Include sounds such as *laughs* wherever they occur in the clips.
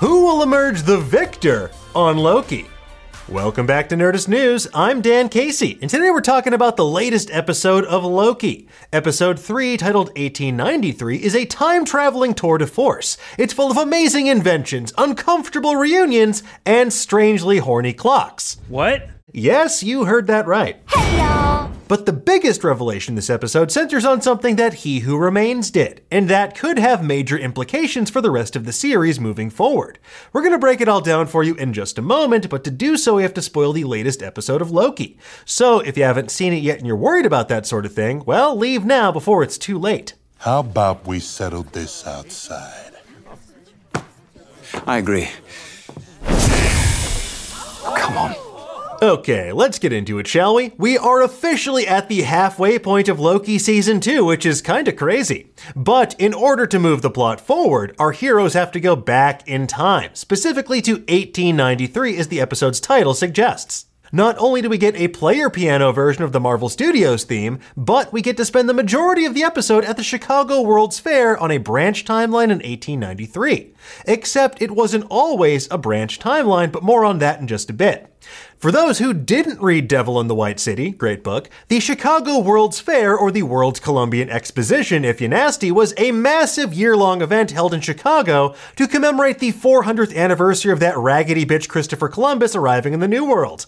Who will emerge the victor on Loki? Welcome back to Nerdist News. I'm Dan Casey, and today we're talking about the latest episode of Loki. Episode 3, titled 1893, is a time traveling tour de force. It's full of amazing inventions, uncomfortable reunions, and strangely horny clocks. What? Yes, you heard that right. But the biggest revelation this episode centers on something that He Who Remains did, and that could have major implications for the rest of the series moving forward. We're going to break it all down for you in just a moment, but to do so, we have to spoil the latest episode of Loki. So if you haven't seen it yet and you're worried about that sort of thing, well, leave now before it's too late. How about we settle this outside? I agree. Come on. Okay, let's get into it, shall we? We are officially at the halfway point of Loki Season 2, which is kinda crazy. But in order to move the plot forward, our heroes have to go back in time, specifically to 1893, as the episode's title suggests. Not only do we get a player piano version of the Marvel Studios theme, but we get to spend the majority of the episode at the Chicago World's Fair on a branch timeline in 1893. Except it wasn't always a branch timeline, but more on that in just a bit. For those who didn't read Devil in the White City, great book, the Chicago World's Fair, or the World's Columbian Exposition, if you nasty, was a massive year long event held in Chicago to commemorate the 400th anniversary of that raggedy bitch Christopher Columbus arriving in the New World.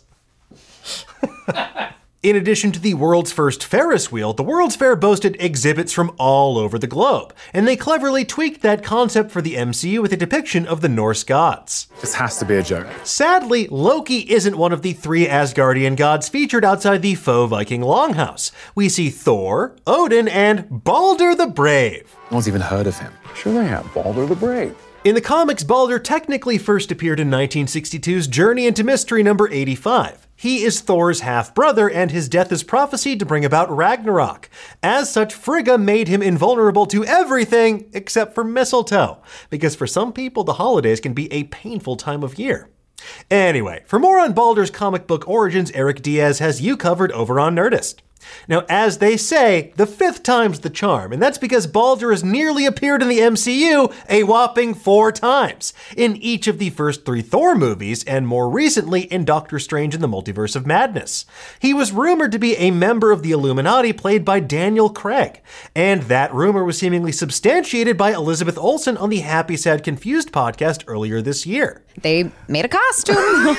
*laughs* In addition to the world's first Ferris wheel, the World's Fair boasted exhibits from all over the globe, and they cleverly tweaked that concept for the MCU with a depiction of the Norse gods. This has to be a joke. Sadly, Loki isn't one of the three Asgardian gods featured outside the faux Viking longhouse. We see Thor, Odin, and Balder the Brave. No one's even heard of him. Sure they have. Balder the Brave. In the comics, Balder technically first appeared in 1962's Journey into Mystery number 85. He is Thor's half brother, and his death is prophesied to bring about Ragnarok. As such, Frigga made him invulnerable to everything except for mistletoe, because for some people, the holidays can be a painful time of year. Anyway, for more on Balder's comic book origins, Eric Diaz has you covered over on Nerdist. Now, as they say, the fifth time's the charm, and that's because Balder has nearly appeared in the MCU a whopping four times in each of the first three Thor movies, and more recently in Doctor Strange in the Multiverse of Madness. He was rumored to be a member of the Illuminati played by Daniel Craig, and that rumor was seemingly substantiated by Elizabeth Olsen on the Happy Sad Confused podcast earlier this year. They made a costume.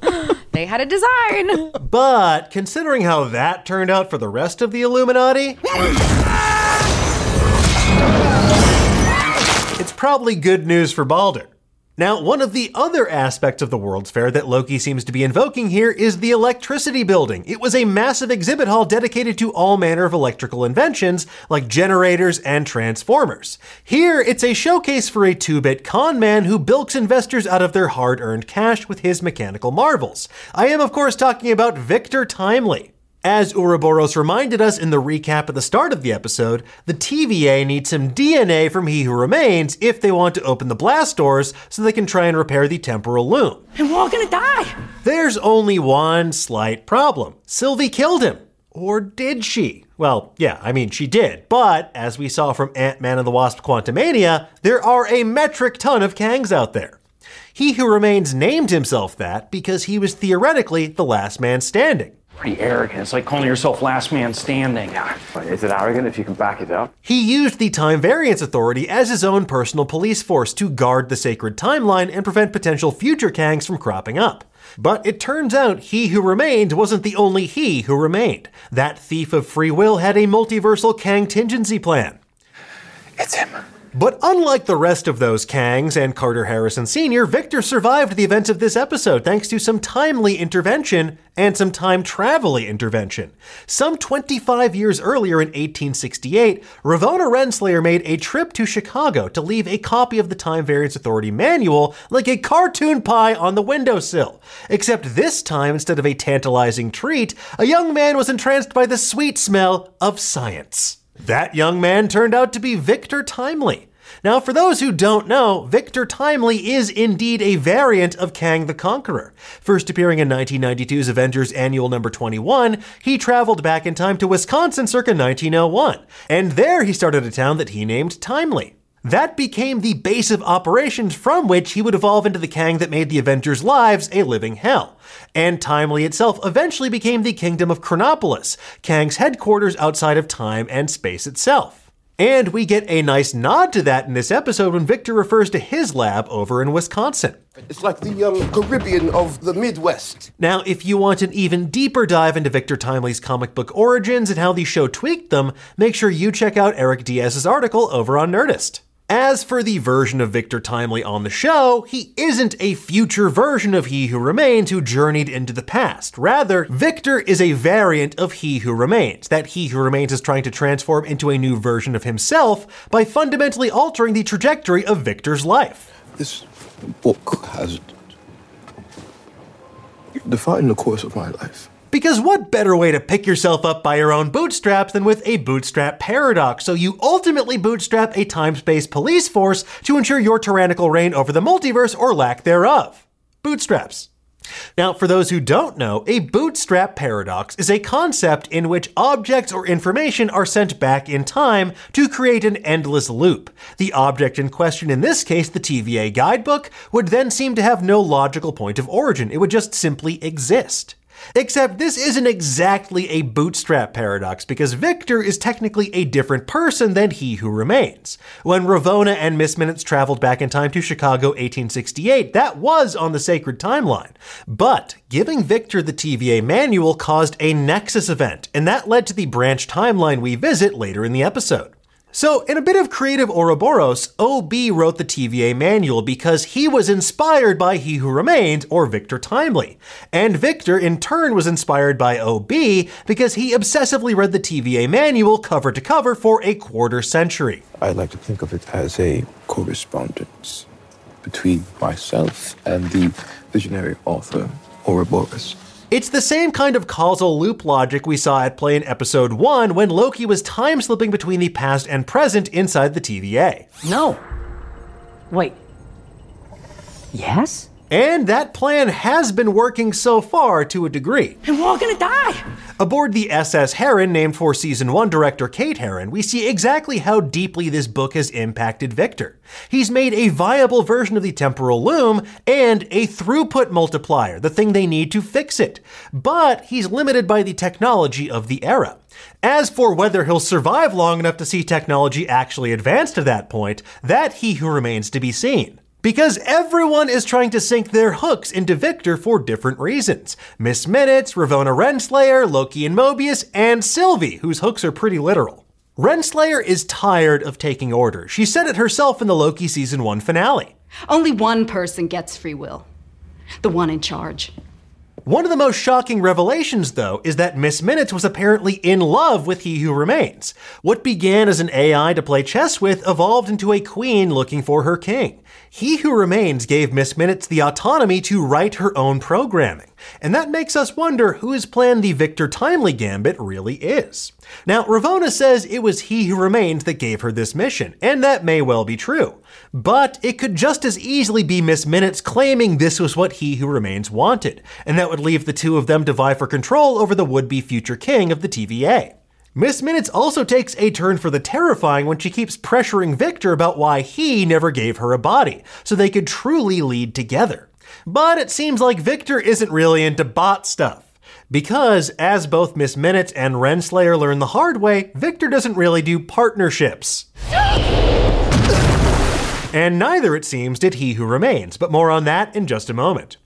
*laughs* *laughs* they had a design. But considering how that turned out for the rest of the Illuminati, it's probably good news for Balder. Now, one of the other aspects of the World's Fair that Loki seems to be invoking here is the Electricity Building. It was a massive exhibit hall dedicated to all manner of electrical inventions, like generators and transformers. Here, it's a showcase for a two bit con man who bilks investors out of their hard earned cash with his mechanical marvels. I am, of course, talking about Victor Timely. As Ouroboros reminded us in the recap at the start of the episode, the TVA needs some DNA from He Who Remains if they want to open the blast doors so they can try and repair the temporal loom. And we're all gonna die. There's only one slight problem Sylvie killed him. Or did she? Well, yeah, I mean, she did. But as we saw from Ant Man and the Wasp Quantumania, there are a metric ton of Kangs out there. He Who Remains named himself that because he was theoretically the last man standing. Pretty arrogant. It's like calling yourself last man standing. Is it arrogant if you can back it up? He used the Time Variance Authority as his own personal police force to guard the sacred timeline and prevent potential future Kangs from cropping up. But it turns out he who remained wasn't the only he who remained. That thief of free will had a multiversal Kang contingency plan. It's him. But unlike the rest of those Kangs and Carter Harrison Sr., Victor survived the events of this episode thanks to some timely intervention and some time travel intervention. Some 25 years earlier in 1868, Ravonna Renslayer made a trip to Chicago to leave a copy of the Time Variance Authority manual like a cartoon pie on the windowsill. Except this time, instead of a tantalizing treat, a young man was entranced by the sweet smell of science. That young man turned out to be Victor Timely. Now, for those who don't know, Victor Timely is indeed a variant of Kang the Conqueror. First appearing in 1992's Avengers Annual Number 21, he traveled back in time to Wisconsin circa 1901, and there he started a town that he named Timely. That became the base of operations from which he would evolve into the Kang that made the Avengers' lives a living hell. And Timely itself eventually became the Kingdom of Chronopolis, Kang's headquarters outside of time and space itself. And we get a nice nod to that in this episode when Victor refers to his lab over in Wisconsin. It's like the um, Caribbean of the Midwest. Now, if you want an even deeper dive into Victor Timely's comic book origins and how the show tweaked them, make sure you check out Eric Diaz's article over on Nerdist. As for the version of Victor Timely on the show, he isn't a future version of He Who Remains who journeyed into the past. Rather, Victor is a variant of He Who Remains, that He Who Remains is trying to transform into a new version of himself by fundamentally altering the trajectory of Victor's life. This book has defined the course of my life. Because what better way to pick yourself up by your own bootstraps than with a bootstrap paradox? So you ultimately bootstrap a time space police force to ensure your tyrannical reign over the multiverse or lack thereof. Bootstraps. Now, for those who don't know, a bootstrap paradox is a concept in which objects or information are sent back in time to create an endless loop. The object in question, in this case the TVA guidebook, would then seem to have no logical point of origin. It would just simply exist. Except this isn't exactly a bootstrap paradox because Victor is technically a different person than he who remains. When Ravonna and Miss Minutes traveled back in time to Chicago 1868, that was on the sacred timeline. But giving Victor the TVA manual caused a Nexus event, and that led to the branch timeline we visit later in the episode. So, in a bit of creative Ouroboros, OB wrote the TVA manual because he was inspired by He Who Remains, or Victor Timely. And Victor, in turn, was inspired by OB because he obsessively read the TVA manual cover to cover for a quarter century. I like to think of it as a correspondence between myself and the visionary author, Ouroboros. It's the same kind of causal loop logic we saw at play in episode 1 when Loki was time slipping between the past and present inside the TVA. No. Wait. Yes? And that plan has been working so far to a degree. And we're all gonna die! Aboard the SS Heron, named for season 1 director Kate Herron, we see exactly how deeply this book has impacted Victor. He's made a viable version of the temporal loom and a throughput multiplier, the thing they need to fix it. But he's limited by the technology of the era. As for whether he'll survive long enough to see technology actually advance to that point, that he who remains to be seen. Because everyone is trying to sink their hooks into Victor for different reasons. Miss Minutes, Ravonna Renslayer, Loki and Mobius, and Sylvie, whose hooks are pretty literal. Renslayer is tired of taking orders. She said it herself in the Loki season 1 finale. Only one person gets free will the one in charge. One of the most shocking revelations, though, is that Miss Minutes was apparently in love with He Who Remains. What began as an AI to play chess with evolved into a queen looking for her king. He Who Remains gave Miss Minutes the autonomy to write her own programming. And that makes us wonder whose plan the Victor Timely Gambit really is. Now, Ravonna says it was He Who Remains that gave her this mission, and that may well be true. But it could just as easily be Miss Minutes claiming this was what He Who Remains wanted, and that would leave the two of them to vie for control over the would be future king of the TVA. Miss Minutes also takes a turn for the terrifying when she keeps pressuring Victor about why he never gave her a body, so they could truly lead together. But it seems like Victor isn't really into bot stuff. Because, as both Miss Minutes and Renslayer learn the hard way, Victor doesn't really do partnerships. and neither, it seems, did he who remains, but more on that in just a moment.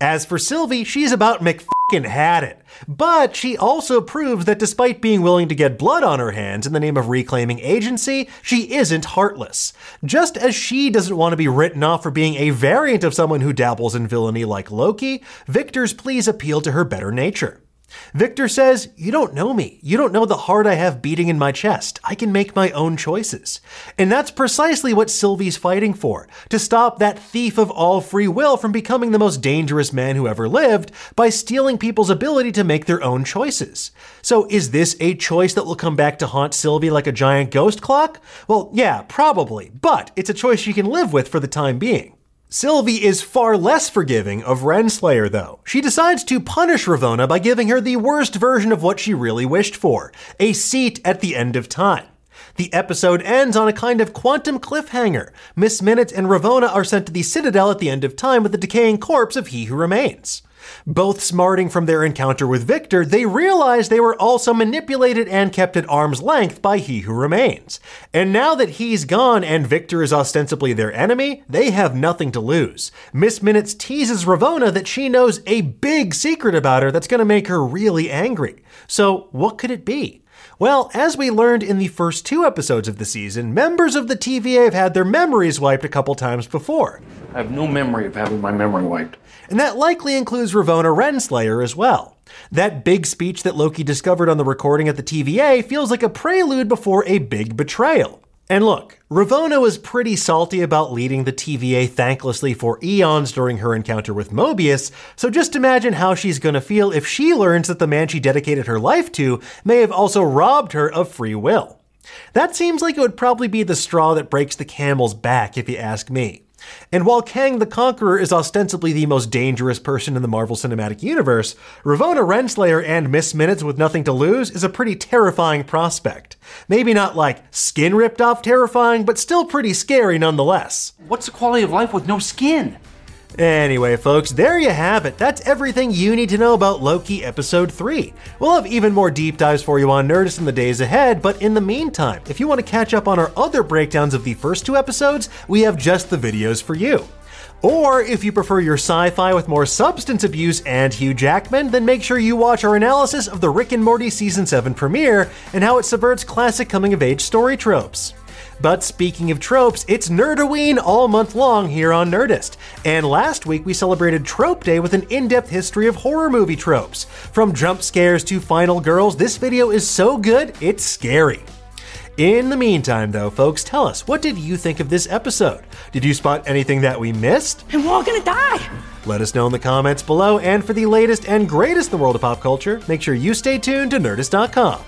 As for Sylvie, she's about McFin had it. But she also proves that despite being willing to get blood on her hands in the name of reclaiming agency, she isn't heartless. Just as she doesn't want to be written off for being a variant of someone who dabbles in villainy like Loki, Victor's pleas appeal to her better nature. Victor says, You don't know me. You don't know the heart I have beating in my chest. I can make my own choices. And that's precisely what Sylvie's fighting for to stop that thief of all free will from becoming the most dangerous man who ever lived by stealing people's ability to make their own choices. So, is this a choice that will come back to haunt Sylvie like a giant ghost clock? Well, yeah, probably, but it's a choice she can live with for the time being. Sylvie is far less forgiving of Renslayer, though. She decides to punish Ravonna by giving her the worst version of what she really wished for a seat at the end of time. The episode ends on a kind of quantum cliffhanger. Miss Minutes and Ravonna are sent to the Citadel at the end of time with the decaying corpse of He Who Remains. Both smarting from their encounter with Victor, they realize they were also manipulated and kept at arm's length by He Who Remains. And now that he's gone and Victor is ostensibly their enemy, they have nothing to lose. Miss Minutes teases Ravonna that she knows a big secret about her that's going to make her really angry. So, what could it be? Well, as we learned in the first two episodes of the season, members of the TVA have had their memories wiped a couple times before. I have no memory of having my memory wiped. And that likely includes Ravonna Renslayer as well. That big speech that Loki discovered on the recording at the TVA feels like a prelude before a big betrayal. And look, Ravonna was pretty salty about leading the TVA thanklessly for eons during her encounter with Mobius, so just imagine how she's gonna feel if she learns that the man she dedicated her life to may have also robbed her of free will. That seems like it would probably be the straw that breaks the camel's back, if you ask me. And while Kang the Conqueror is ostensibly the most dangerous person in the Marvel Cinematic Universe, Ravonna Renslayer and Miss Minutes with nothing to lose is a pretty terrifying prospect. Maybe not like skin ripped off terrifying, but still pretty scary nonetheless. What's the quality of life with no skin? Anyway, folks, there you have it. That's everything you need to know about Loki Episode 3. We'll have even more deep dives for you on Nerdist in the days ahead, but in the meantime, if you want to catch up on our other breakdowns of the first two episodes, we have just the videos for you. Or if you prefer your sci fi with more substance abuse and Hugh Jackman, then make sure you watch our analysis of the Rick and Morty Season 7 premiere and how it subverts classic coming of age story tropes. But speaking of tropes, it's Nerdoween all month long here on Nerdist. And last week we celebrated Trope Day with an in depth history of horror movie tropes. From jump scares to final girls, this video is so good, it's scary. In the meantime, though, folks, tell us, what did you think of this episode? Did you spot anything that we missed? And we're all gonna die. Let us know in the comments below, and for the latest and greatest in the world of pop culture, make sure you stay tuned to Nerdist.com.